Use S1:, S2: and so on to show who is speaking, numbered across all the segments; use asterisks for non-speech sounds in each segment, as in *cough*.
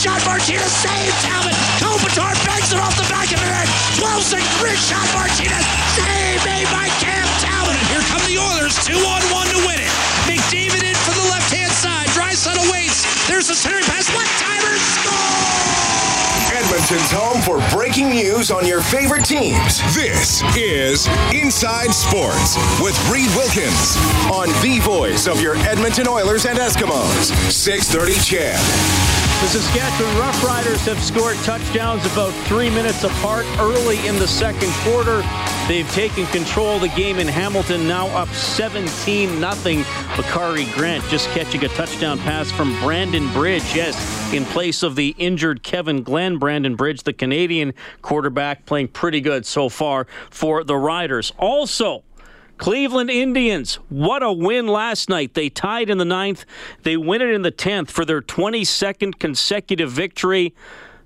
S1: Shot, Martinez, save Talbot. Kopitar bangs it off the back of the net. 12 seconds, wrist shot, Martinez. Save made by Cam Talbot. And here come the Oilers, two on one to win it. McDavid in from the left-hand side. Drysdale waits. There's the centering pass. One-timer, score!
S2: Edmonton's home for breaking news on your favorite teams. This is Inside Sports with Reed Wilkins on the voice of your Edmonton Oilers and Eskimos. 630 CHED.
S3: The Saskatchewan Roughriders have scored touchdowns about three minutes apart early in the second quarter. They've taken control of the game in Hamilton, now up 17 0 Bakari Grant just catching a touchdown pass from Brandon Bridge. Yes, in place of the injured Kevin Glenn. Brandon Bridge, the Canadian quarterback, playing pretty good so far for the Riders. Also, Cleveland Indians, what a win last night. They tied in the ninth. They win it in the 10th for their 22nd consecutive victory.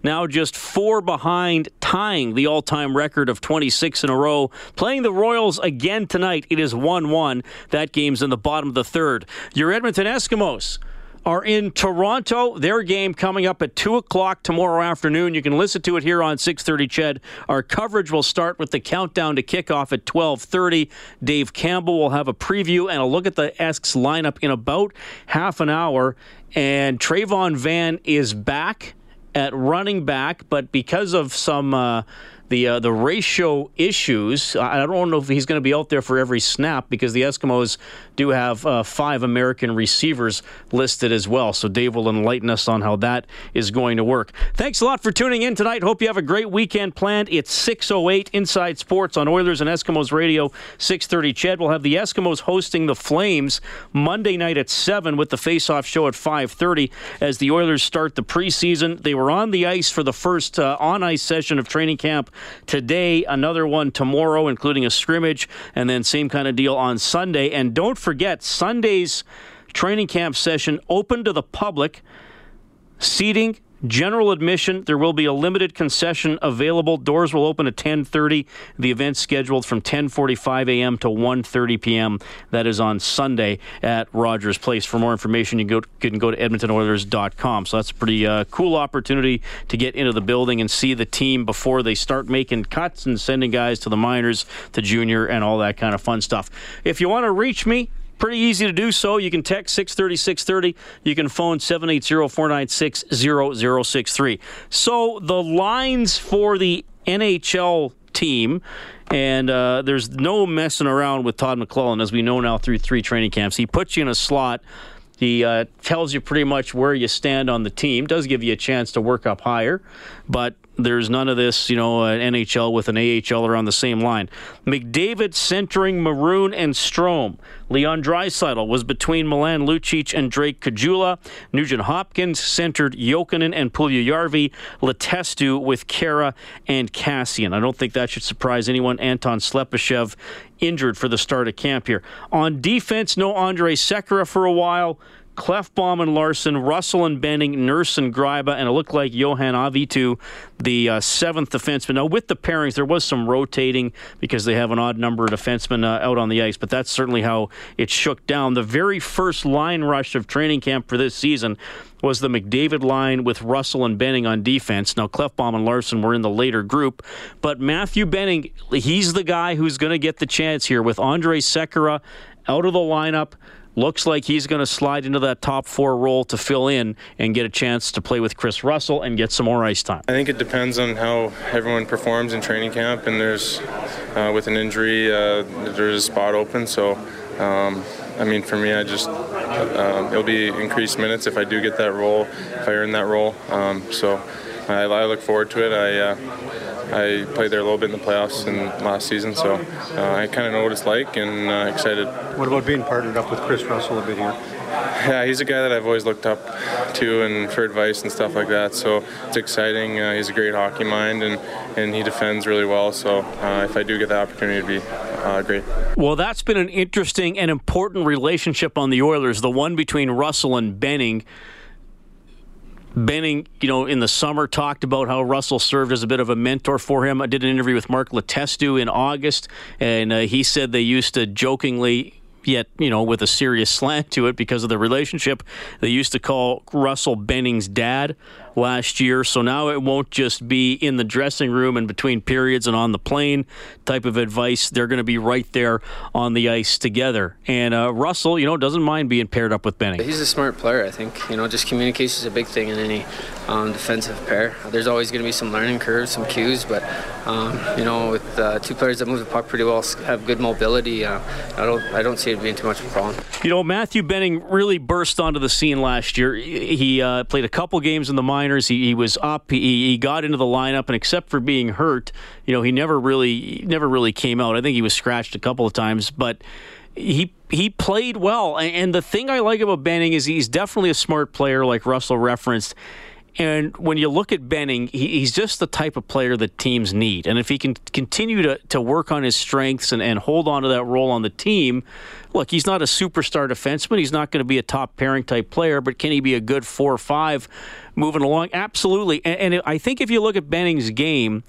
S3: Now just four behind, tying the all time record of 26 in a row. Playing the Royals again tonight. It is 1 1. That game's in the bottom of the third. Your Edmonton Eskimos are in Toronto. Their game coming up at 2 o'clock tomorrow afternoon. You can listen to it here on 630 Ched. Our coverage will start with the countdown to kickoff at 1230. Dave Campbell will have a preview and a look at the Esks lineup in about half an hour. And Travon Van is back at running back, but because of some uh, the uh, the ratio issues, I don't know if he's going to be out there for every snap because the Eskimos do have uh, five American receivers listed as well. So Dave will enlighten us on how that is going to work. Thanks a lot for tuning in tonight. Hope you have a great weekend planned. It's 6:08 Inside Sports on Oilers and Eskimos Radio. 6:30. Ched will have the Eskimos hosting the Flames Monday night at seven with the face-off show at 5:30 as the Oilers start the preseason. They were on the ice for the first uh, on-ice session of training camp today. Another one tomorrow, including a scrimmage, and then same kind of deal on Sunday. And don't forget Sunday's training camp session open to the public. Seating General admission. There will be a limited concession available. Doors will open at 10:30. The event's scheduled from 10:45 a.m. to 1:30 p.m. That is on Sunday at Rogers Place. For more information, you can go to EdmontonOilers.com. So that's a pretty uh, cool opportunity to get into the building and see the team before they start making cuts and sending guys to the minors, to junior, and all that kind of fun stuff. If you want to reach me, Pretty easy to do so. You can text 630 630. You can phone 780 496 0063. So the lines for the NHL team, and uh, there's no messing around with Todd McLellan, as we know now through three training camps. He puts you in a slot. He uh, tells you pretty much where you stand on the team. Does give you a chance to work up higher, but there's none of this, you know, an NHL with an AHLer on the same line. McDavid centering Maroon and Strome. Leon Draisaitl was between Milan Lucic and Drake Caggiula. Nugent Hopkins centered Jokinen and Puljujärvi. Letestu with Khaira and Kassian. I don't think that should surprise anyone. Anton Slepyshev injured for the start of camp here. On defense, no Andre Sekera for a while. Klefbom and Larsson, Russell and Benning, Nurse and Gryba, and it looked like Yohann Auvitu, the uh, seventh defenseman. Now, with the pairings, there was some rotating because they have an odd number of defensemen uh, out on the ice, but that's certainly how it shook down. The very first line rush of training camp for this season was the McDavid line with Russell and Benning on defense. Now, Klefbom and Larsson were in the later group, but Matthew Benning, he's the guy who's going to get the chance here with Andre Sekera out of the lineup looks like he's going to slide into that top four role to fill in and get a chance to play with Chris Russell and get some more ice time.
S4: I think it depends on how everyone performs in training camp, and there's uh, with an injury, uh, there's a spot open. So, um, I mean, for me, I just um, it'll be increased minutes if I do get that role, if I earn that role. Um, so, I, I, look forward to it. I. Uh, I played there a little bit in the playoffs in last season, so uh, I kind of know what it's like and uh, excited.
S5: What about being partnered up with Chris Russell a bit here?
S4: Yeah, he's a guy that I've always looked up to and for advice and stuff like that. So it's exciting. Uh, he's a great hockey mind and, and he defends really well. So uh, if I do get the opportunity, it'd be uh, great.
S3: Well, that's been an interesting and important relationship on the Oilers, the one between Russell and Benning. Benning, you know, in the summer talked about how Russell served as a bit of a mentor for him. I did an interview with Mark Letestu in August, and uh, he said they used to jokingly yet you know with a serious *laughs* slant to it because of the relationship. They used to call Russell Benning's dad last year, so now it won't just be in the dressing room and between periods and on the plane type of advice. They're going to be right there on the ice together. And uh, Russell, you know, doesn't mind being paired up with Benning.
S6: He's a smart player, I think. You know, just communication is a big thing in any um, defensive pair. There's always going to be some learning curves, some cues, but um, you know, with uh, two players that move the puck pretty well, have good mobility, uh, I don't, I don't see it being too much of a problem.
S3: You know, Matthew Benning really burst onto the scene last year. He uh, played a couple games in the minors. He, he was up. He, he, got into the lineup, and except for being hurt, you know, he never really, never really came out. I think he was scratched a couple of times, but he he played well. And the thing I like about Benning is he's definitely a smart player, like Russell referenced. And when you look at Benning, he, he's just the type of player that teams need. And if he can continue to, to work on his strengths and, and hold on to that role on the team, look, he's not a superstar defenseman. He's not going to be a top pairing type player, but can he be a good four or five moving along? Absolutely. And, and I think if you look at Benning's game,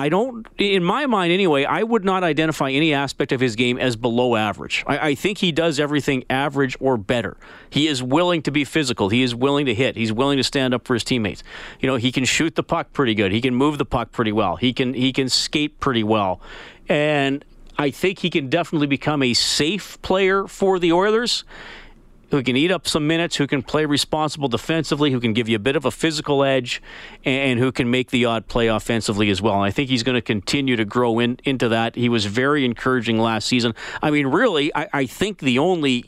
S3: I don't, in my mind anyway, I would not identify any aspect of his game as below average. I, I, think he does everything average or better. He is willing to be physical. He is willing to hit. He's willing to stand up for his teammates. You know, he can shoot the puck pretty good. He can move the puck pretty well. He can he can skate pretty well, and I think he can definitely become a safe player for the Oilers who can eat up some minutes, who can play responsible defensively, who can give you a bit of a physical edge, and who can make the odd play offensively as well. And I think he's going to continue to grow in, into that. He was very encouraging last season. I mean, really, I, I think the only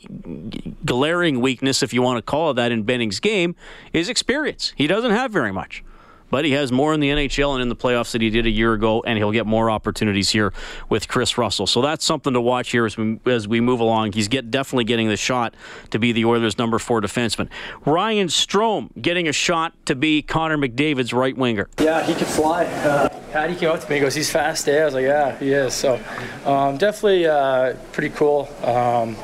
S3: glaring weakness, if you want to call it that, in Benning's game is experience. He doesn't have very much but he has more in the NHL and in the playoffs than he did a year ago, and he'll get more opportunities here with Chris Russell. So that's something to watch here as we, as we move along. He's get, definitely getting the shot to be the Oilers' number four defenseman. Ryan Strome getting a shot to be Connor McDavid's right winger.
S7: Yeah, he can fly. Uh, Patty came up to me and goes, "He's fast." Yeah, I was like, "Yeah, he is." So um, definitely uh, pretty cool. Um,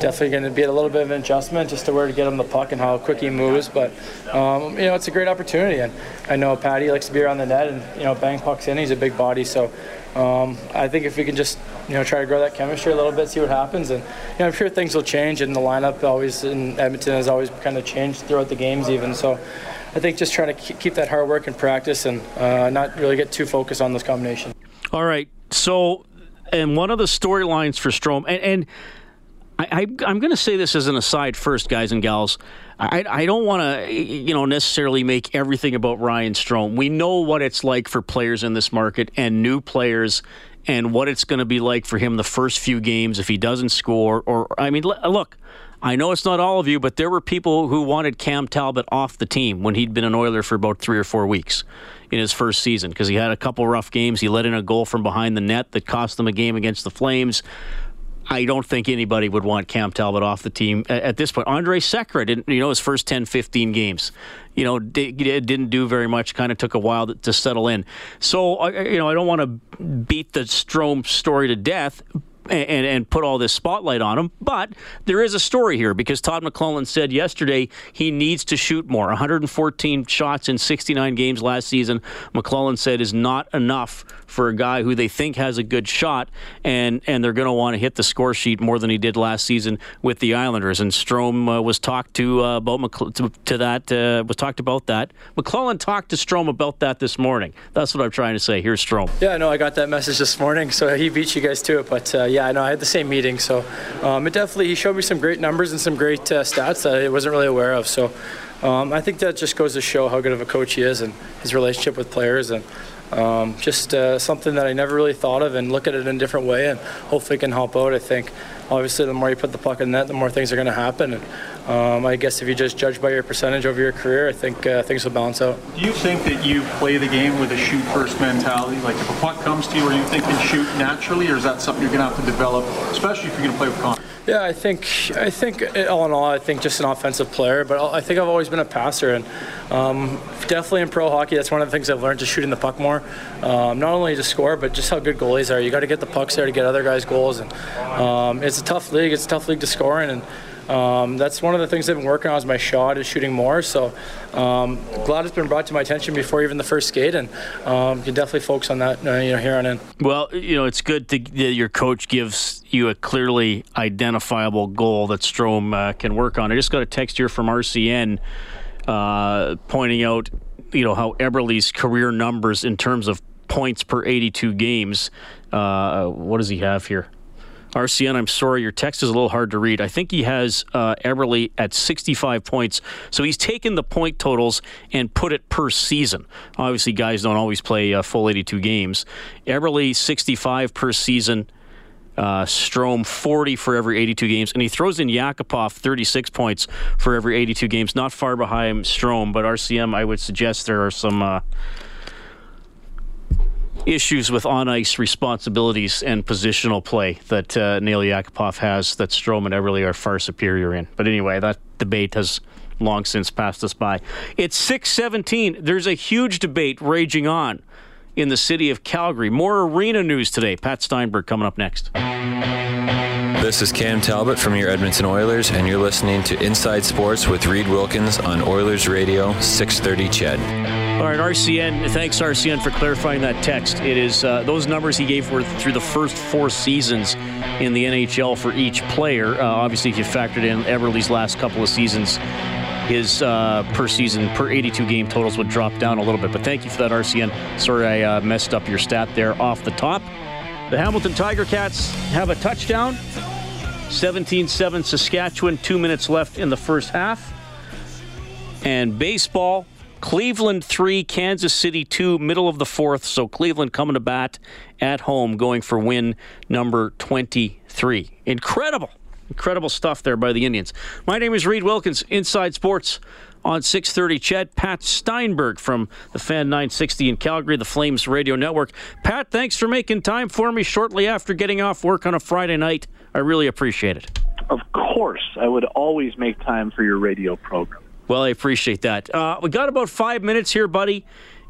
S7: definitely going to be a little bit of an adjustment just to where to get him the puck and how quick he moves. But um, you know, it's a great opportunity, and I know Patty likes to be around the net and you know bang pucks in. He's a big body, so um, I think if we can just you know try to grow that chemistry a little bit, see what happens, and you know, I'm sure things will change. And the lineup always in Edmonton has always kind of changed throughout the games, even so. I think just trying to keep that hard work and practice, and uh, not really get too focused on this combination.
S3: All right, so and one of the storylines for Strome, and, and I, am going to say this as an aside first, guys and gals. I, I don't want to, you know, necessarily make everything about Ryan Strome. We know what it's like for players in this market and new players, and what it's going to be like for him the first few games if he doesn't score. Or I mean, look, I know it's not all of you, but there were people who wanted Cam Talbot off the team when he'd been an Oiler for about three or four weeks in his first season because he had a couple rough games. He let in a goal from behind the net that cost them a game against the Flames. I don't think anybody would want Cam Talbot off the team at, this point. Andre Sekera didn't, you know, his first 10, 15 games, you know, didn't do very much. Kind of took a while to settle in. So, you know, I don't want to beat the Strome story to death, and, and put all this spotlight on him. But there is a story here because Todd McLellan said yesterday he needs to shoot more. 114 shots in 69 games last season, McLellan said is not enough for a guy who they think has a good shot, and and they're going to want to hit the score sheet more than he did last season with the Islanders. And Strome uh, was talked to uh, about McCl- to, to, that uh, was talked about that. McLellan talked to Strome about that this morning. That's what I'm trying to say. Here's Strome.
S7: Yeah, no, I got that message this morning, so he beat you guys to it. But uh, yeah, I know I had the same meeting, so um, it definitely he showed me some great numbers and some great uh, stats that I wasn't really aware of. So. Um, I think that just goes to show how good of a coach he is and his relationship with players and um, just uh, something that I never really thought of and look at it in a different way and hopefully can help out. I think obviously the more you put the puck in net, the more things are going to happen. And um, I guess if you just judge by your percentage over your career, I think uh, things will balance out.
S8: Do you think that you play the game with a shoot first mentality? Like if a puck comes to you, are you thinking shoot naturally, or is that something you're going to have to develop, especially if you're going to play with Connor?
S7: Yeah, I think I think all in all, I think just an offensive player. But I think I've always been a passer, and um, definitely in pro hockey, that's one of the things I've learned: just shooting the puck more. Um, not only to score, but just how good goalies are. You got to get the pucks there to get other guys goals, and um, it's a tough league. It's a tough league to score in, and um, that's one of the things I've been working on is my shot is shooting more. So um, glad it's been brought to my attention before even the first skate, and um, you can definitely focus on that uh, you know here on in.
S3: Well, you know it's good to, that your coach gives you a clearly identifiable goal that Strome uh, can work on. I just got a text here from RCN uh, pointing out you know how Eberle's career numbers in terms of points per 82 games. Uh, what does he have here? RCN, I'm sorry, your text is a little hard to read. I think he has uh, Eberle at 65 points. So he's taken the point totals and put it per season. Obviously, guys don't always play uh, full 82 games. Eberle, 65 per season. Uh, Strome 40 for every 82 games, and he throws in Yakupov 36 points for every 82 games, not far behind Strome. But RCM, I would suggest there are some uh, issues with on ice responsibilities and positional play that uh, Nail Yakupov has that Strome and Eberle are far superior in. But anyway, that debate has long since passed us by. It's 617. There's a huge debate raging on in the city of Calgary. More arena news today. Pat Steinberg coming up next.
S9: This is Cam Talbot from your Edmonton Oilers, and you're listening to Inside Sports with Reed Wilkins on Oilers Radio 630 CHED.
S3: All right, RCN. Thanks, RCN, for clarifying that text. It is uh, those numbers he gave were through the first four seasons in the NHL for each player. Uh, obviously, if you factored in Eberle's last couple of seasons, his uh, per season, per 82 game totals would drop down a little bit. But thank you for that, RCN. Sorry I uh, messed up your stat there off the top. The Hamilton Tiger Cats have a touchdown. 17 7 Saskatchewan, two minutes left in the first half. And baseball, Cleveland 3, Kansas City 2, middle of the fourth. So Cleveland coming to bat at home, going for win number 23. Incredible, incredible stuff there by the Indians. My name is Reed Wilkins, Inside Sports on 630 CHED. Pat Steinberg from the Fan 960 in Calgary, the Flames Radio Network. Pat, thanks for making time for me shortly after getting off work on a Friday night. I really appreciate it.
S10: Of course. I would always make time for your radio program.
S3: Well, I appreciate that. Uh, we got about five minutes here, buddy.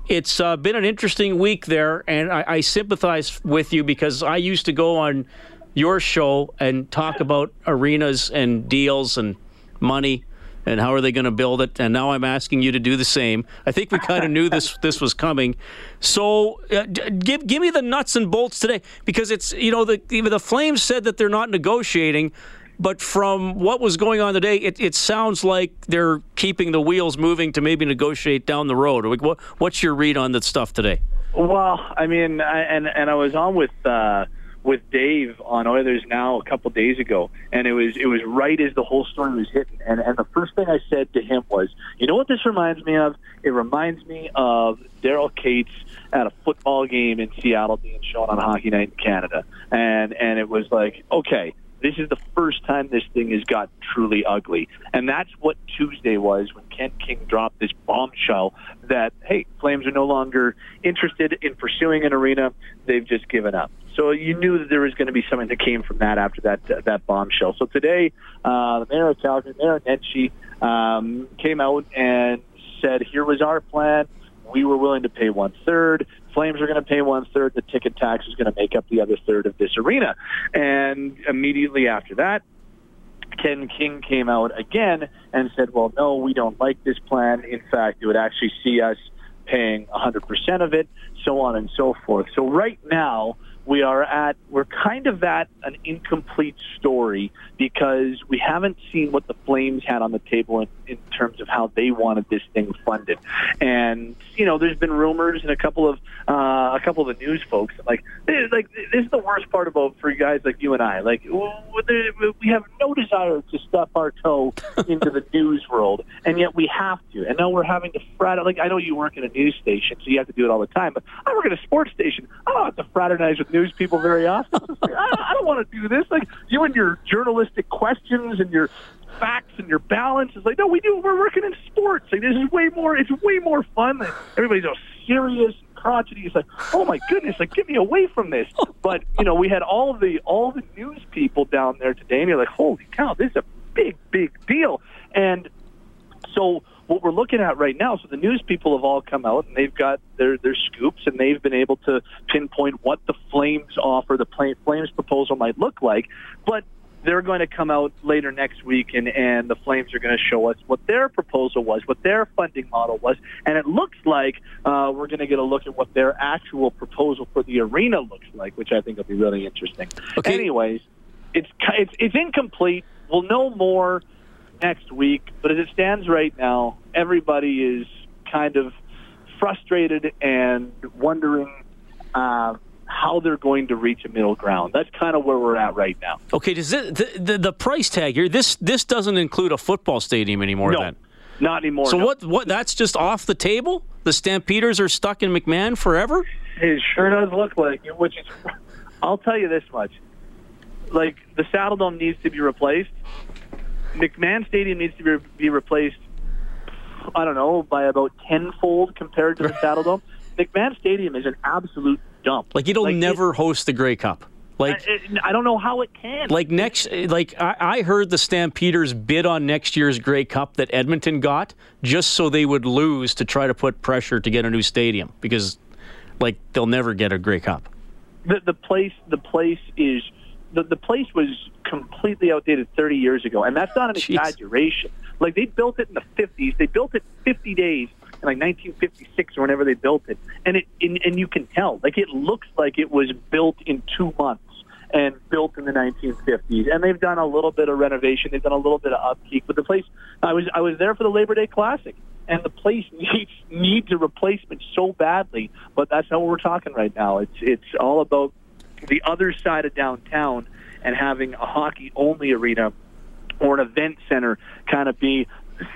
S3: It's uh, been an interesting week there, and I, I sympathize with you because I used to go on your show and talk about arenas and deals and money and how are they going to build it and now i'm asking you to do the same i think we kind of knew this *laughs* this was coming so uh, give give me the nuts and bolts today because it's you know the the flames said that they're not negotiating but from what was going on today, it, it sounds like they're keeping the wheels moving to maybe negotiate down the road. Like, What, what's your read on that stuff today?
S10: Well, I mean, I, and and I was on with uh, with Dave on Oilers Now a couple days ago, and it was it was right as the whole story was hitting. And and the first thing I said to him was, you know what this reminds me of? It reminds me of Daryl Katz at a football game in Seattle being shown on Hockey Night in Canada, and and it was like, okay this is the first time this thing has got truly ugly. And that's what Tuesday was when Ken King dropped this bombshell that, hey, Flames are no longer interested in pursuing an arena. They've just given up. So you knew that there was going to be something that came from that after that uh, that bombshell. So today, uh, the mayor of Calgary, Mayor Nenshi, um, came out and said, here was our plan we were willing to pay one third. Flames are going to pay one third. The ticket tax is going to make up the other third of this arena. And immediately after that, Ken King came out again and said, well, no, we don't like this plan. In fact, it would actually see us paying 100% of it, so on and so forth. So right now, we are at, we're kind of at an incomplete story because we haven't seen what the Flames had on the table in, in terms of how they wanted this thing funded. And, you know, there's been rumors and a couple of, uh, a couple of the news folks, like, like, this is the worst part about for guys like you and I. Like, we have no desire to step our toe *laughs* into the news world, and yet we have to. And now we're having to frat, like, I know you work in a news station, so you have to do it all the time, but I work at a sports station. I don't have to fraternize with news people very often. *laughs* Like, I, don't, I don't want to do this. Like you and your journalistic questions and your facts and your balance is like, no, we do. We're working in sports. Like this is way more. It's way more fun. Than everybody's all serious. And crotchety. It's like, oh my goodness, like get me away from this. But you know, we had all the all the news people down there today, and you're like, holy cow, this is a big, big deal. And so what we're looking at right now, so the news people have all come out and they've got their their scoops and they've been able to pinpoint what the Flames offer, the Flames proposal might look like, but they're going to come out later next week and, and the Flames are going to show us what their proposal was, what their funding model was, and it looks like uh, we're going to get a look at what their actual proposal for the arena looks like, which I think will be really interesting. Okay. Anyways, it's it's it's incomplete. We'll know more next week. But as it stands right now, everybody is kind of frustrated and wondering uh, how they're going to reach a middle ground. That's kind of where we're at right now.
S3: Okay, does it, the, the, the price tag here? This this doesn't include a football stadium anymore.
S10: No,
S3: then
S10: not anymore.
S3: So
S10: no.
S3: what? What? That's just off the table. The Stampeders are stuck in McMahon forever.
S10: It sure does look like it. Which is, *laughs* I'll tell you this much: like the Saddle Dome needs to be replaced McMahon Stadium needs to be, be replaced. I don't know by about tenfold compared to the *laughs* Saddle Dome. McMahon Stadium is an absolute dump.
S3: Like it'll like never it, host the Grey Cup. Like
S10: I, I, don't know how it can.
S3: Like next, like I, I heard the Stampeders bid on next year's Grey Cup that Edmonton got just so they would lose to try to put pressure to get a new stadium because, like, they'll never get a Grey Cup.
S10: The the place the place is the the place was completely outdated 30 years ago, and that's not an Jeez. exaggeration. Like they built it in the 50s, they built it 50 days in like 1956 or whenever they built it, and it and, and you can tell like it looks like it was built in two months and built in the 1950s. And they've done a little bit of renovation, they've done a little bit of upkeep. But the place, I was I was there for the Labor Day Classic, and the place *laughs* needs needs a replacement so badly. But that's not what we're talking right now. It's it's all about the other side of downtown and having a hockey only arena or an event center kind of be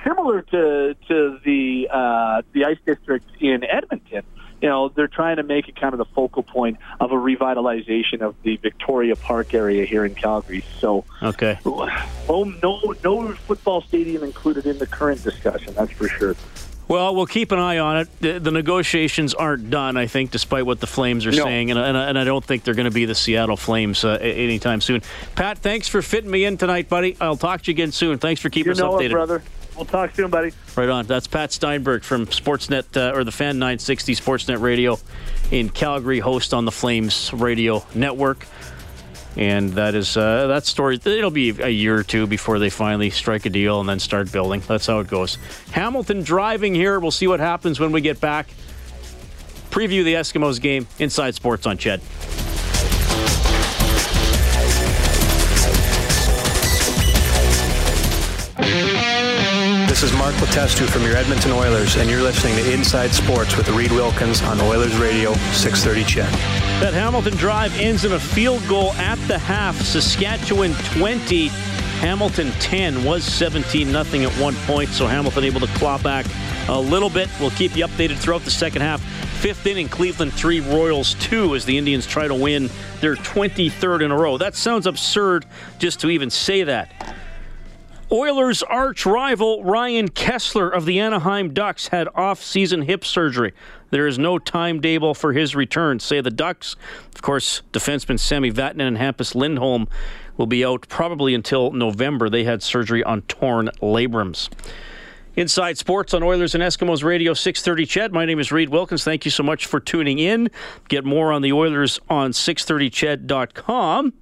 S10: similar to to the uh, the ice district in Edmonton. You know, they're trying to make it kind of the focal point of a revitalization of the Victoria Park area here in Calgary. So,
S3: okay,
S10: oh, no, no football stadium included in the current discussion. That's for sure.
S3: Well, we'll keep an eye on it. The, the negotiations aren't done, I think, despite what the Flames are no. saying, and, and, and, I don't think they're going to be the Seattle Flames uh, anytime soon. Pat, thanks for fitting me in tonight, buddy. I'll talk to you again soon. Thanks for keeping
S10: you
S3: us updated,
S10: it, brother. We'll talk soon, buddy.
S3: Right on. That's Pat Steinberg from Sportsnet uh, or the Fan 960 Sportsnet Radio in Calgary, host on the Flames Radio Network. And that is uh, that story. It'll be a year or two before they finally strike a deal and then start building. That's how it goes. Hamilton driving here. We'll see what happens when we get back. Preview the Eskimos game. Inside Sports on Ched.
S11: This is Mark Letestu from your Edmonton Oilers, and you're listening to Inside Sports with Reed Wilkins on Oilers Radio 630 Ched.
S3: That Hamilton drive ends in a field goal at the half. Saskatchewan 20, Hamilton 10 was 17 nothing at one point, so Hamilton able to claw back a little bit. We'll keep you updated throughout the second half. Fifth inning, Cleveland 3, Royals 2 as the Indians try to win their 23rd in a row. That sounds absurd just to even say that. Oilers' arch rival Ryan Kesler of the Anaheim Ducks had off-season hip surgery. There is no timetable for his return, say the Ducks. Of course, defenseman Sami Vatanen and Hampus Lindholm will be out probably until November. They had surgery on torn labrums. Inside Sports on Oilers and Eskimos Radio 630 CHED. My name is Reed Wilkins. Thank you so much for tuning in. Get more on the Oilers on 630ched.com.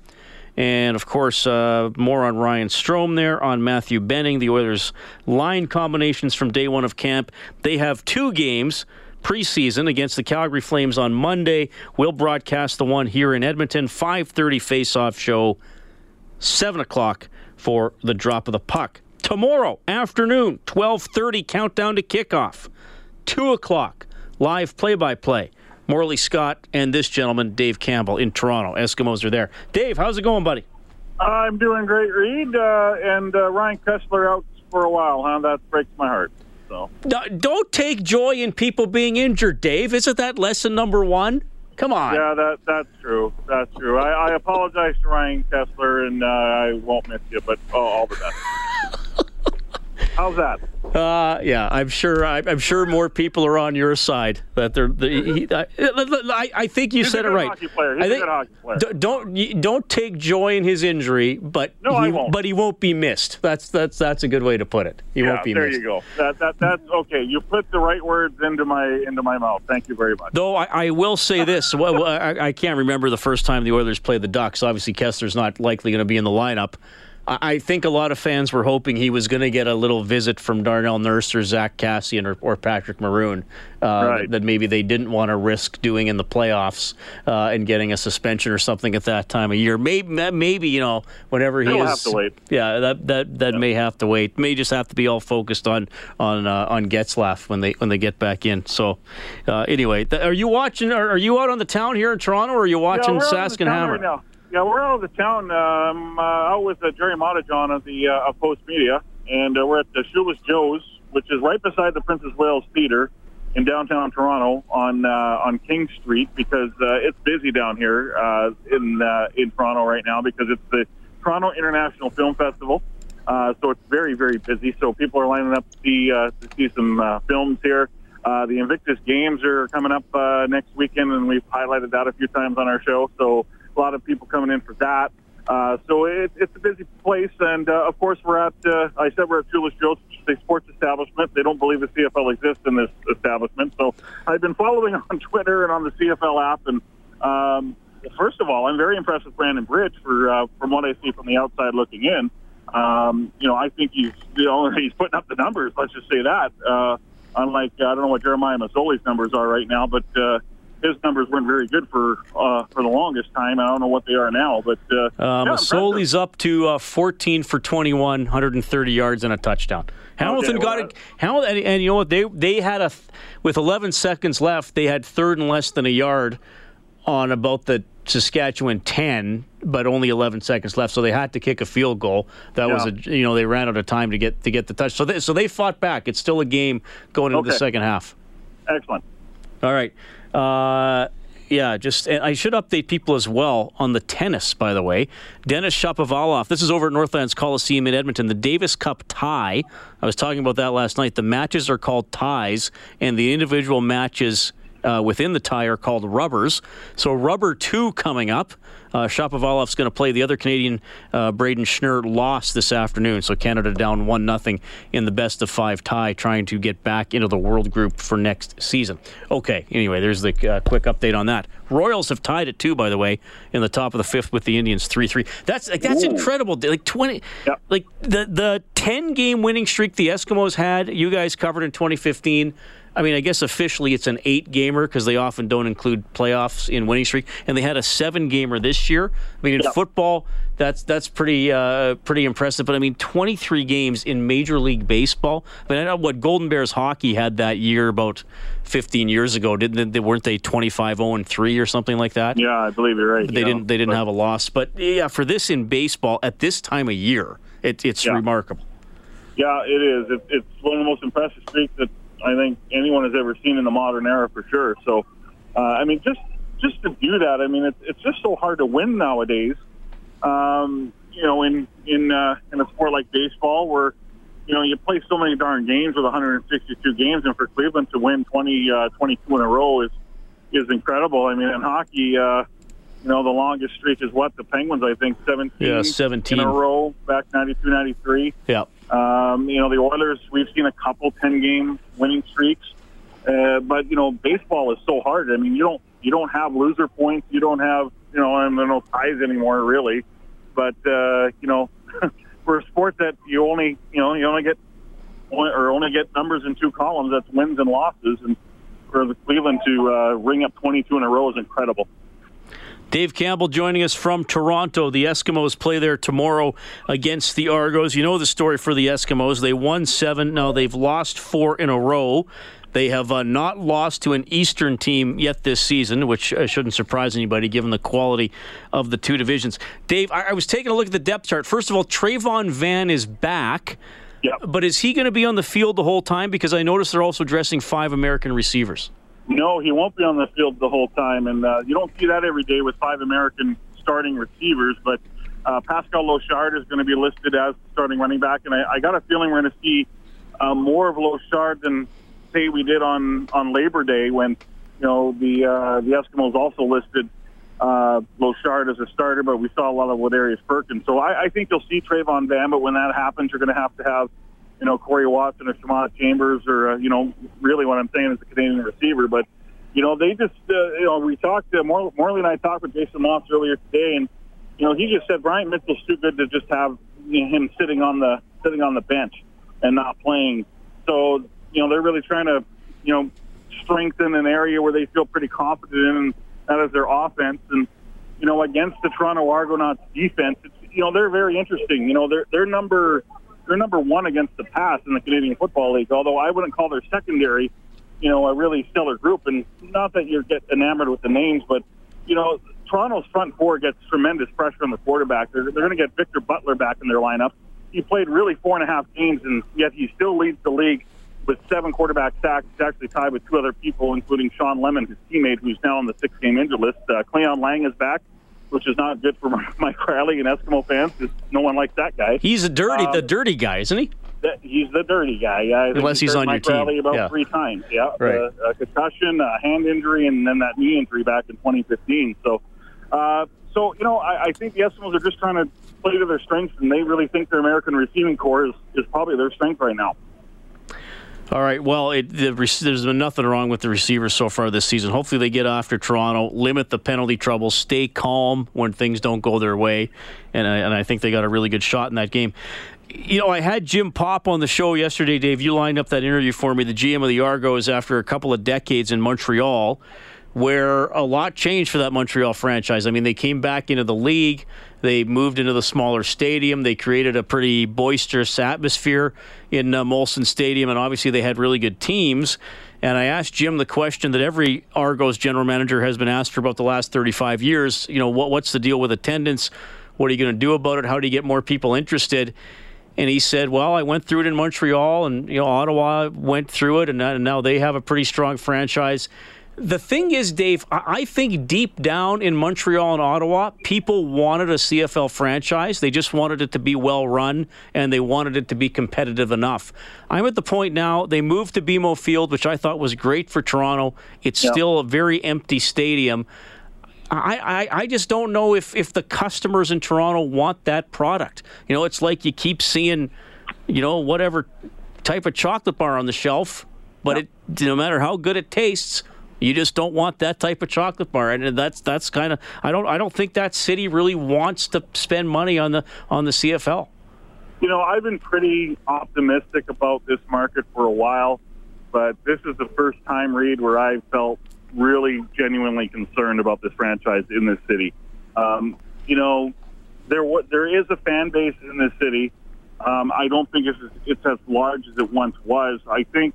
S3: And of course, uh, more on Ryan Strome there, on Matthew Benning, the Oilers line combinations from day one of camp. They have two games preseason against the Calgary Flames on Monday. We'll broadcast the one here in Edmonton, 5:30 face-off show, 7 o'clock for the drop of the puck. Tomorrow afternoon, 12:30 countdown to kickoff. 2 o'clock live play-by-play. Morley Scott and this gentleman, Dave Campbell, in Toronto. Eskimos are there. Dave, how's it going, buddy?
S12: I'm doing great, Reed. Uh, and uh, Ryan Kesler out for a while, huh? That breaks my heart. So
S3: don't take joy in people being injured, Dave. Isn't that lesson number one? Come on.
S12: Yeah, that that's true. That's true. I, I apologize to Ryan Kesler, and uh, I won't miss you, but oh, all the best. *laughs* How's that?
S3: Uh, yeah, I'm sure. I, am sure more people are on your side. That they're. The, he, I, I, think you
S12: He's
S3: said
S12: it
S3: right.
S12: I think,
S3: don't don't take joy in his injury, but
S12: no,
S3: he,
S12: I won't.
S3: But he won't be missed. That's that's that's a good way to put it. He
S12: yeah,
S3: won't be
S12: there
S3: missed.
S12: you go. That that that's okay. You put the right words into my into my mouth. Thank you very much.
S3: Though I, I will say this, well, I, I can't remember the first time the Oilers played the Ducks. Obviously, Kesler's not likely going to be in the lineup. I think a lot of fans were hoping he was going to get a little visit from Darnell Nurse or Zach Kassian or, or Patrick Maroon uh,
S12: Right.
S3: that, maybe they didn't want to risk doing in the playoffs uh, and getting a suspension or something at that time of year. Maybe, maybe you know, whenever he
S12: It'll
S3: is,
S12: have to wait.
S3: yeah, that that that may have to wait. May just have to be all focused on on uh, on Getzlaf when they when they get back in. So, uh, anyway, th- are you watching? Are, are you out on the town here in Toronto, or are you watching
S12: yeah, we're out of
S3: Sask and Hammer?
S12: Right now. Yeah, we're out of the town. Um, uh, out with uh, Gerry Moddejonge of the uh, of Post Media, and uh, we're at the Shoeless Joe's, which is right beside the Princess Wales Theater in downtown Toronto on uh, on King Street because uh, it's busy down here uh, in uh, in Toronto right now because it's the Toronto International Film Festival. Uh, so it's very very busy. So people are lining up to see uh, to see some uh, films here. Uh, the Invictus Games are coming up uh, next weekend, and we've highlighted that a few times on our show. So a lot of people coming in for that. Uh, so it, it's a busy place, and uh, of course we're at. Uh, I said we're at Julius is a sports establishment. They don't believe the CFL exists in this establishment, so I've been following *laughs* on Twitter and on the CFL app. And um, first of all, I'm very impressed with Brandon Bridge for uh, from what I see from the outside looking in. Um, you know, I think he's you know *laughs* he's putting up the numbers. Let's just say that. Uh, unlike I don't know what Jeremiah Masoli's numbers are right now, but uh, his numbers weren't very good for uh, for the longest time. I don't know what they are now, but uh,
S3: Um,
S12: yeah,
S3: Masoli's up to uh, 14 for 21, 130 yards and a touchdown. Hamilton
S12: Okay,
S3: got it. Hamilton, and, and you know what? They they had a with 11 seconds left. They had third and less than a yard on about the Saskatchewan 10, but only 11 seconds left. So they had to kick a field goal. That was a you know they ran out of time to get to get the touch. So they, so they fought back. It's still a game going into the second half.
S12: excellent.
S3: All right. Uh, yeah, just and I should update people as well on the tennis. By the way, Denis Shapovalov. This is over at Northlands Coliseum in Edmonton. The Davis Cup tie. I was talking about that last night. The matches are called ties, and the individual matches. Uh, within the tire called rubbers. So rubber two coming up. Uh, Shapovalov's going to play the other Canadian, uh, Brayden Schnur, lost this afternoon. So Canada down one nothing in the best of five tie, trying to get back into the world group for next season. Okay. Anyway, there's the uh, quick update on that. Royals have tied it too, by the way, in the top of the fifth with the Indians three three. That's like that's
S12: Ooh.
S3: incredible. Like twenty, like the the ten game winning streak the Eskimos had. You guys covered in 2015. I mean, I guess officially it's an eight gamer because they often don't include playoffs in winning streak, and they had a seven gamer this year. I mean, in football, that's that's pretty uh, pretty impressive. But I mean, 23 games in Major League Baseball. I mean, I know what Golden Bears hockey had that year about 15 years ago. Didn't they? Weren't they 25 0 and three or something like that?
S12: Yeah, I believe you're right.
S3: They
S12: you
S3: didn't. They didn't
S12: but-
S3: have a loss. But yeah, for this in baseball at this time of year, it, it's
S12: Yeah.
S3: remarkable.
S12: Yeah, it is. It, it's one of the most impressive streaks that I think anyone has ever seen in the modern era, for sure. So, uh, I mean, just just to do that, I mean, it's it's just so hard to win nowadays. Um, you know, in in uh, in a sport like baseball, where you know you play so many darn games with 162 games, and for Cleveland to win 20, uh, 22 in a row is is incredible. I mean, in hockey, uh, you know, the longest streak is what the Penguins, I think, 17,
S3: Yeah, 17.
S12: in a row back 92, 93.
S3: Yeah.
S12: Um, you know, the Oilers, we've seen a couple 10 game winning streaks. Uh, but, you know, baseball is so hard. I mean, you don't, you don't have loser points. You don't have, you know, I don't know ties anymore, really. But, uh, you know, *laughs* for a sport that you only, you know, you only get, or only get numbers in two columns, that's wins and losses. And for the Cleveland to uh, ring up 22 in a row is incredible.
S3: Dave Campbell joining us from Toronto. The Eskimos play there tomorrow against the Argos. You know the story for the Eskimos. They won seven. Now they've lost four in a row. They have uh, not lost to an Eastern team yet this season, which uh, shouldn't surprise anybody given the quality of the two divisions. Dave, I-, I was taking a look at the depth chart. First of all, Travon Van is back.
S12: Yep.
S3: But is he going to be on the field the whole time? Because I noticed they're also dressing five American receivers.
S12: No, he won't be on the field the whole time, and uh, you don't see that every day with five American starting receivers. But uh, Pascal Lochard is going to be listed as starting running back, and I, I got a feeling we're going to see uh, more of Lochard than say we did on on Labor Day when you know the uh, the Eskimos also listed uh, Lochard as a starter, but we saw a lot of Ladarius Perkins. So I, I think you'll see Travon Van, but when that happens, you're going to have to have you know, Corey Watson or Shamawd Chambers or, uh, you know, really what I'm saying is a Canadian receiver. But, you know, they just, uh, you know, we talked, uh, Mor- Morley and I talked with Jason Maas earlier today, and, you know, he just said Bryant Mitchell's too good to just have him sitting on the sitting on the bench and not playing. So, you know, they're really trying to, you know, strengthen an area where they feel pretty confident in, and that is their offense. And, you know, against the Toronto Argonauts defense, it's, you know, they're very interesting. You know, they're, they're number they're number one against the pass in the Canadian Football League. Although I wouldn't call their secondary, you know, a really stellar group. And not that you get enamored with the names, but you know, Toronto's front four gets tremendous pressure on the quarterback. They're, they're going to get Victor Butler back in their lineup. He played really four and a half games, and yet he still leads the league with seven quarterback sacks. He's actually tied with two other people, including Shawn Lemon, his teammate, who's now on the six-game injured list. Uh, Cleyon Laing is back which is not good for *laughs* Mike Reilly and Eskimo fans because no one likes that guy.
S3: He's a dirty,
S12: Um,
S3: the dirty guy, isn't he?
S12: That- He's the dirty guy. Yeah,
S3: Unless he's
S12: hurt
S3: on your
S12: Mike
S3: team.
S12: Reilly about
S3: Yeah.
S12: three times. Yeah,
S3: Right.
S12: Uh, a concussion, a hand injury, and then that knee injury back in 2015. So, uh, so you know, I, I think the Eskimos are just trying to play to their strengths, and they really think their American receiving corps is, is probably their strength right now.
S3: All right. Well, it, the, there's been nothing wrong with the receivers so far this season. Hopefully, they get after Toronto, limit the penalty trouble, stay calm when things don't go their way, and I, and I think they got a really good shot in that game. You know, I had Jim Popp on the show yesterday, Dave. You lined up that interview for me. The GM of the Argos after a couple of decades in Montreal, where a lot changed for that Montreal franchise. I mean, they came back into the league. They moved into the smaller stadium. They created a pretty boisterous atmosphere in uh, Molson Stadium, and obviously they had really good teams. And I asked Jim the question that every Argos general manager has been asked for about the last 35 years. You know, what, what's the deal with attendance? What are you going to do about it? How do you get more people interested? And he said, "Well, I went through it in Montreal, and you know, Ottawa went through it, and and now they have a pretty strong franchise." The thing is, Dave, I think deep down in Montreal and Ottawa, people wanted a CFL franchise. They just wanted it to be well run and they wanted it to be competitive enough. I'm at the point now, they moved to BMO Field, which I thought was great for Toronto. It's
S12: Yeah.
S3: still a very empty stadium. I, I, I just don't know if, if the customers in Toronto want that product. You know, it's like you keep seeing, you know, whatever type of chocolate bar on the shelf, but it no matter how good it tastes, you just don't want that type of chocolate bar, and that's that's kind of I don't I don't think that city really wants to spend money on the on the CFL.
S12: You know, I've been pretty optimistic about this market for a while, but this is the first time, Reed, where I felt really genuinely concerned about this franchise in this city. Um, you know, there there is a fan base in this city. Um, I don't think it's, it's as large as it once was. I think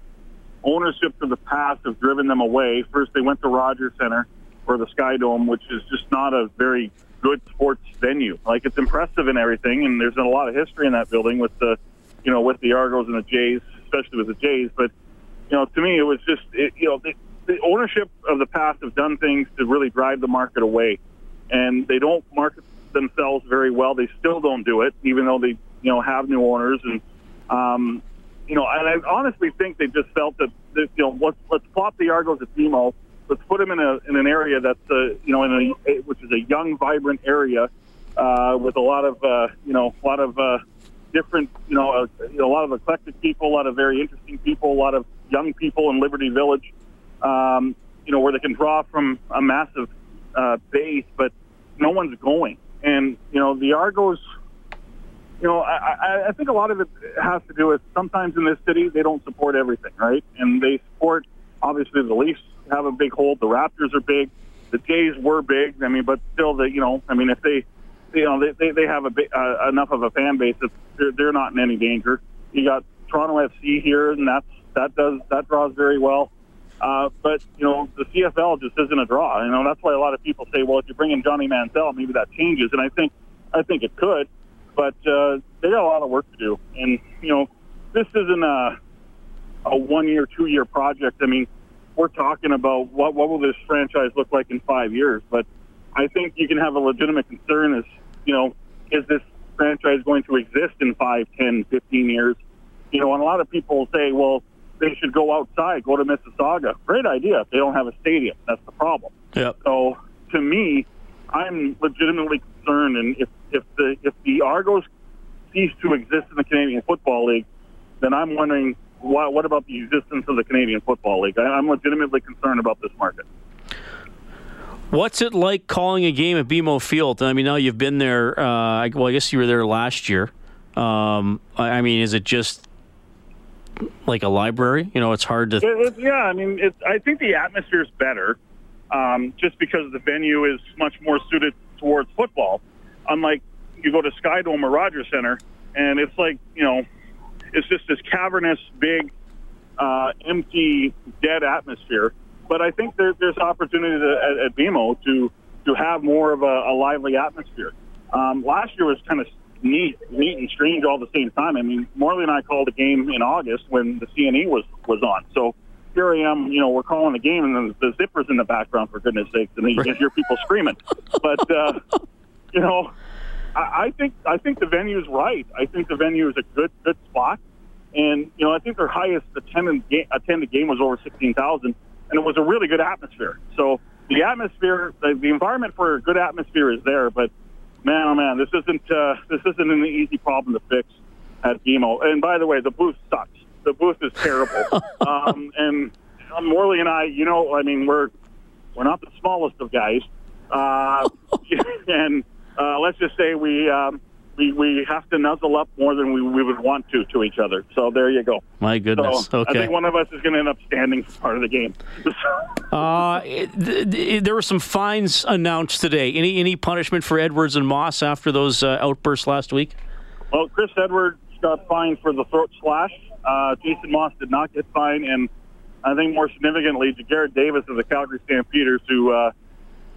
S12: ownership of the past have driven them away. First, they went to Rogers Center or the Sky Dome, which is just not a very good sports venue. Like it's impressive and everything, and there's a lot of history in that building with the, you know, with the Argos and the Jays, especially with the Jays. But you know, to me, it was just, it, you know, the, the ownership of the past have done things to really drive the market away, and they don't market themselves very well. They still don't do it, even though they, you know, have new owners and. Um, you know, and I honestly think they just felt that, that you know, let's let's plop the Argos at BMO. Let's put them in a in an area that's uh, you know in a which is a young, vibrant area uh, with a lot of uh, you know a lot of uh, different, you know, a, a lot of eclectic people, a lot of very interesting people, a lot of young people in Liberty Village. Um, you know, where they can draw from a massive uh, base, but no one's going. And you know, the Argos. You know, I, I, think a lot of it has to do with sometimes in this city they don't support everything, right? And they support obviously the Leafs have a big hold, the Raptors are big, the Jays were big. I mean, but still, the you know, I mean, if they you know they they, they have a big, uh, enough of a fan base that they're, they're not in any danger. You got Toronto FC here, and that's that does that draws very well. Uh, but you know the CFL just isn't a draw. You know that's why a lot of people say, well, if you bring in Johnny Manziel, maybe that changes. And I think I think it could, but uh, they got a lot of work to do. And you know this isn't a a one year, two year project. I mean, we're talking about what what will this franchise look like in five years. But I think you can have a legitimate concern is you know, is this franchise going to exist in five, ten, fifteen years? You know, and a lot of people say, well they should go outside, go to Mississauga. Great idea if they don't have a stadium. That's the problem.
S3: Yep.
S12: So to me, I'm legitimately concerned, and if if the if the Argos cease to exist in the Canadian Football League, then I'm wondering what what about the existence of the Canadian Football League? I, I'm legitimately concerned about this market.
S3: What's it like calling a game at BMO Field? I mean, now you've been there. Uh, well, I guess you were there last year. Um, I mean, is it just like a library? You know, it's hard to.
S12: It, it, yeah, I mean, it's, I think the atmosphere is better, um, just because the venue is much more suited towards football. Unlike you go to Skydome or Rogers Center, and it's like you know, it's just this cavernous, big, uh, empty, dead atmosphere. But I think there, there's opportunity to, at, at BMO to to have more of a, a lively atmosphere. Um, last year was kind of neat, neat and strange all the same time. I mean, Morley and I called a game in August when the CNE was was on. So here I am, you know, we're calling the game, and then the zipper's in the background for goodness sakes, and you can hear people screaming. But uh, you know, I, I think I think the venue is right. I think the venue is a good good spot, and you know, I think their highest attended game, attended game was over sixteen thousand, and it was a really good atmosphere. So the atmosphere, the, the environment for a good atmosphere is there, but man, oh man, this isn't uh, this isn't an easy problem to fix at BMO. And by the way, the booth sucks. The booth is terrible. *laughs* um, and Morley and I, you know, I mean, we're we're not the smallest of guys, uh, *laughs* and uh, let's just say we. Um, we, we have to nuzzle up more than we, we would want to to each other. So there you go.
S3: My goodness.
S12: So
S3: okay.
S12: I think one of us is going to end up standing for part of the game. *laughs*
S3: uh, th- there were some fines announced today. Any any punishment for Edwards and Moss after those uh, outbursts last week?
S12: Well, Chris Edwards got fined for the throat slash. Uh, Jason Moss did not get fined, and I think more significantly, Jared Davis of the Calgary Stampeders, who uh,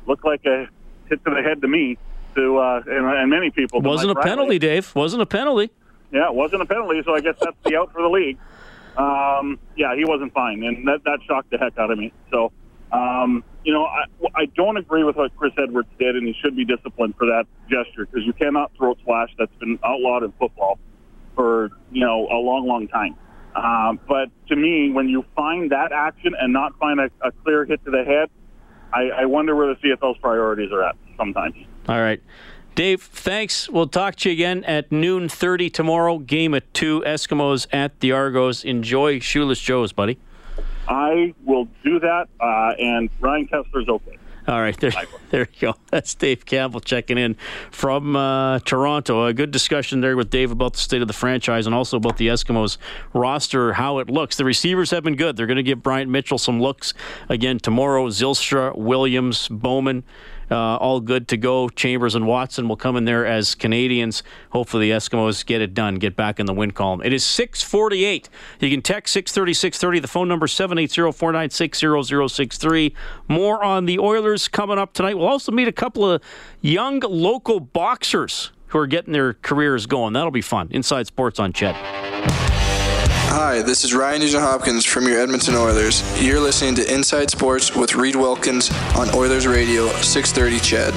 S12: looked like a hit to the head to me, to uh, and, and many people.
S3: Wasn't a penalty, Dave. Wasn't a penalty.
S12: Yeah, it wasn't a penalty, so I guess that's the out for the league. Um, yeah, he wasn't fine, and that that shocked the heck out of me. So, um, you know, I, I don't agree with what Chris Edwards did, and he should be disciplined for that gesture because you cannot throat slash. That's been outlawed in football for you know a long, long time. Um, but to me, when you find that action and not find a, a clear hit to the head, I, I wonder where the CFL's priorities are at sometimes.
S3: All right. Dave, thanks. We'll talk to you again at noon 30 tomorrow. Game at 2, Eskimos at the Argos. Enjoy Shoeless Joe's, buddy.
S12: I will do that, uh, and Ryan Kesler's okay.
S3: All right, there, *laughs* there you go. *laughs* That's Dave Campbell checking in from uh, Toronto. A good discussion there with Dave about the state of the franchise and also about the Eskimos roster, how it looks. The receivers have been good. They're going to give Bryant Mitchell some looks again tomorrow. Zylstra, Williams, Bowman uh, all good to go. Chambers and Watson will come in there as Canadians. Hopefully, the Eskimos get it done, get back in the win column. It is 648. You can text 630 630. The phone number 780 496 0063. More on the Oilers coming up tonight. We'll also meet a couple of young local boxers who are getting their careers going. That'll be fun. Inside Sports on CHED.
S13: Hi, this is Ryan Nugent Hopkins from your Edmonton Oilers. You're listening to Inside Sports with Reed Wilkins on Oilers Radio 630 CHED.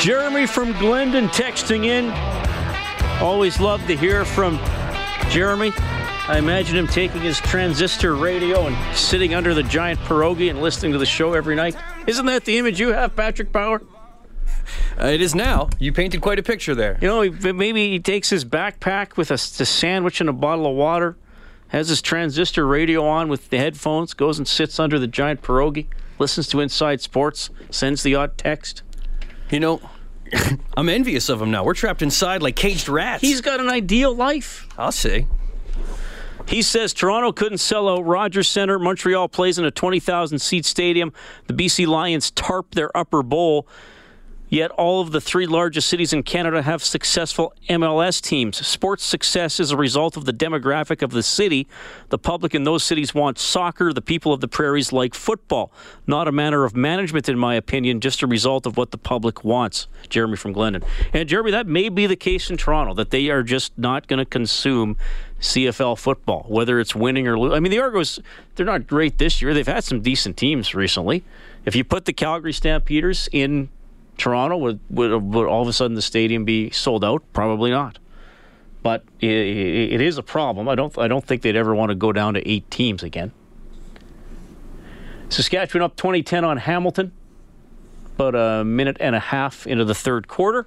S3: Jeremy from Glendon texting in. Always love to hear from Jeremy. I imagine him taking his transistor radio and sitting under the giant pierogi and listening to the show every night. Isn't that the image you have, Patrick Power?
S14: Uh, it is now. You painted quite a picture there.
S3: You know, maybe he takes his backpack with a, a sandwich and a bottle of water, has his transistor radio on with the headphones, goes and sits under the giant pierogi, listens to Inside Sports, sends the odd text.
S14: You know, *laughs* I'm envious of him now. We're trapped inside like caged rats.
S3: He's got an ideal life.
S14: I'll see.
S3: He says Toronto couldn't sell out Rogers Centre. Montreal plays in a 20,000 seat stadium. The BC Lions tarp their upper bowl. Yet all of the three largest cities in Canada have successful MLS teams. Sports success is a result of the demographic of the city. The public in those cities want soccer. The people of the prairies like football. Not a matter of management, in my opinion, just a result of what the public wants. Jeremy from Glendon. And Jeremy, that may be the case in Toronto, that they are just not going to consume CFL football, whether it's winning or losing. I mean, the Argos, they're not great this year. They've had some decent teams recently. If you put the Calgary Stampeders in Toronto, would, would, would all of a sudden the stadium be sold out? Probably not. But it, it is a problem. I don't I don't think they'd ever want to go down to eight teams again. Saskatchewan up 2010 on Hamilton. About a minute and a half into the third quarter.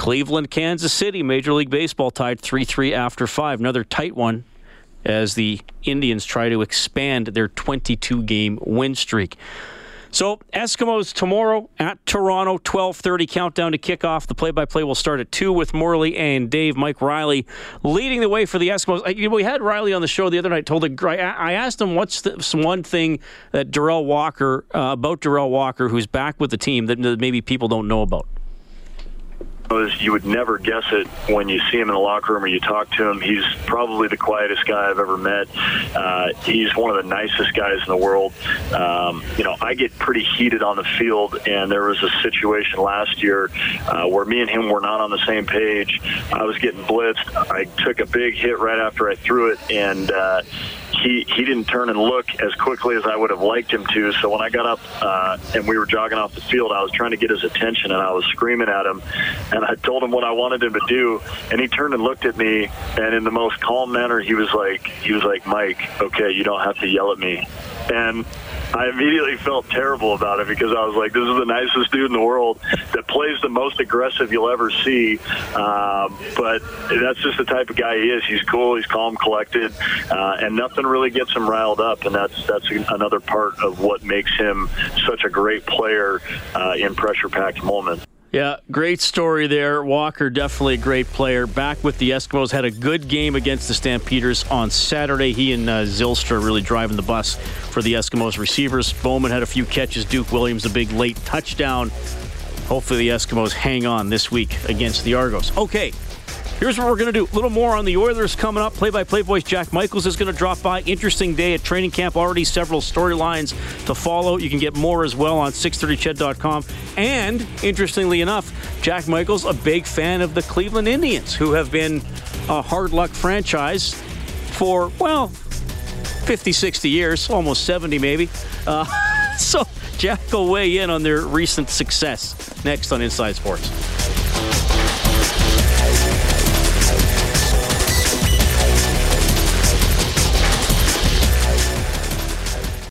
S3: Cleveland, Kansas City, Major League Baseball tied 3 3 after five. Another tight one as the Indians try to expand their 22 game win streak. So Eskimos tomorrow at Toronto, 12:30 countdown to kickoff. The play-by-play will start at two with Morley and Dave. Mike Reilly leading the way for the Eskimos. We had Reilly on the show the other night. Told the, I asked him what's the, one thing that Derel Walker uh, about Derel Walker, who's back with the team that maybe people don't know about
S15: you would never guess it when you see him in the locker room or you talk to him. He's probably the quietest guy I've ever met. Uh, he's one of the nicest guys in the world. Um, you know, I get pretty heated on the field, and there was a situation last year uh, where me and him were not on the same page. I was getting blitzed. I took a big hit right after I threw it, and uh, he he didn't turn and look as quickly as I would have liked him to. So when I got up uh, and we were jogging off the field, I was trying to get his attention and I was screaming at him, and I told him what I wanted him to do, and he turned and looked at me, and in the most calm manner, he was like, he was like, Mike, okay, you don't have to yell at me, and I immediately felt terrible about it because I was like, this is the nicest dude in the world that plays the most aggressive you'll ever see. Um, but that's just the type of guy he is. He's cool, he's calm, collected, uh, and nothing really gets him riled up. And that's that's another part of what makes him such a great player uh, in pressure-packed moments.
S3: Yeah, great story there. Walker, definitely a great player. Back with the Eskimos, had a good game against the Stampeders on Saturday. He and uh, Zylstra really driving the bus for the Eskimos receivers. Bowman had a few catches. Duke Williams, a big late touchdown. Hopefully, the Eskimos hang on this week against the Argos. Okay, Here's what we're going to do. A little more on the Oilers coming up. Play by play voice Jack Michaels is going to drop by. Interesting day at training camp. Already several storylines to follow. You can get more as well on 630ched.com. And interestingly enough, Jack Michaels, a big fan of the Cleveland Indians, who have been a hard luck franchise for, well, 50, 60 years, almost 70 maybe. Uh, *laughs* so Jack will weigh in on their recent success next on Inside Sports.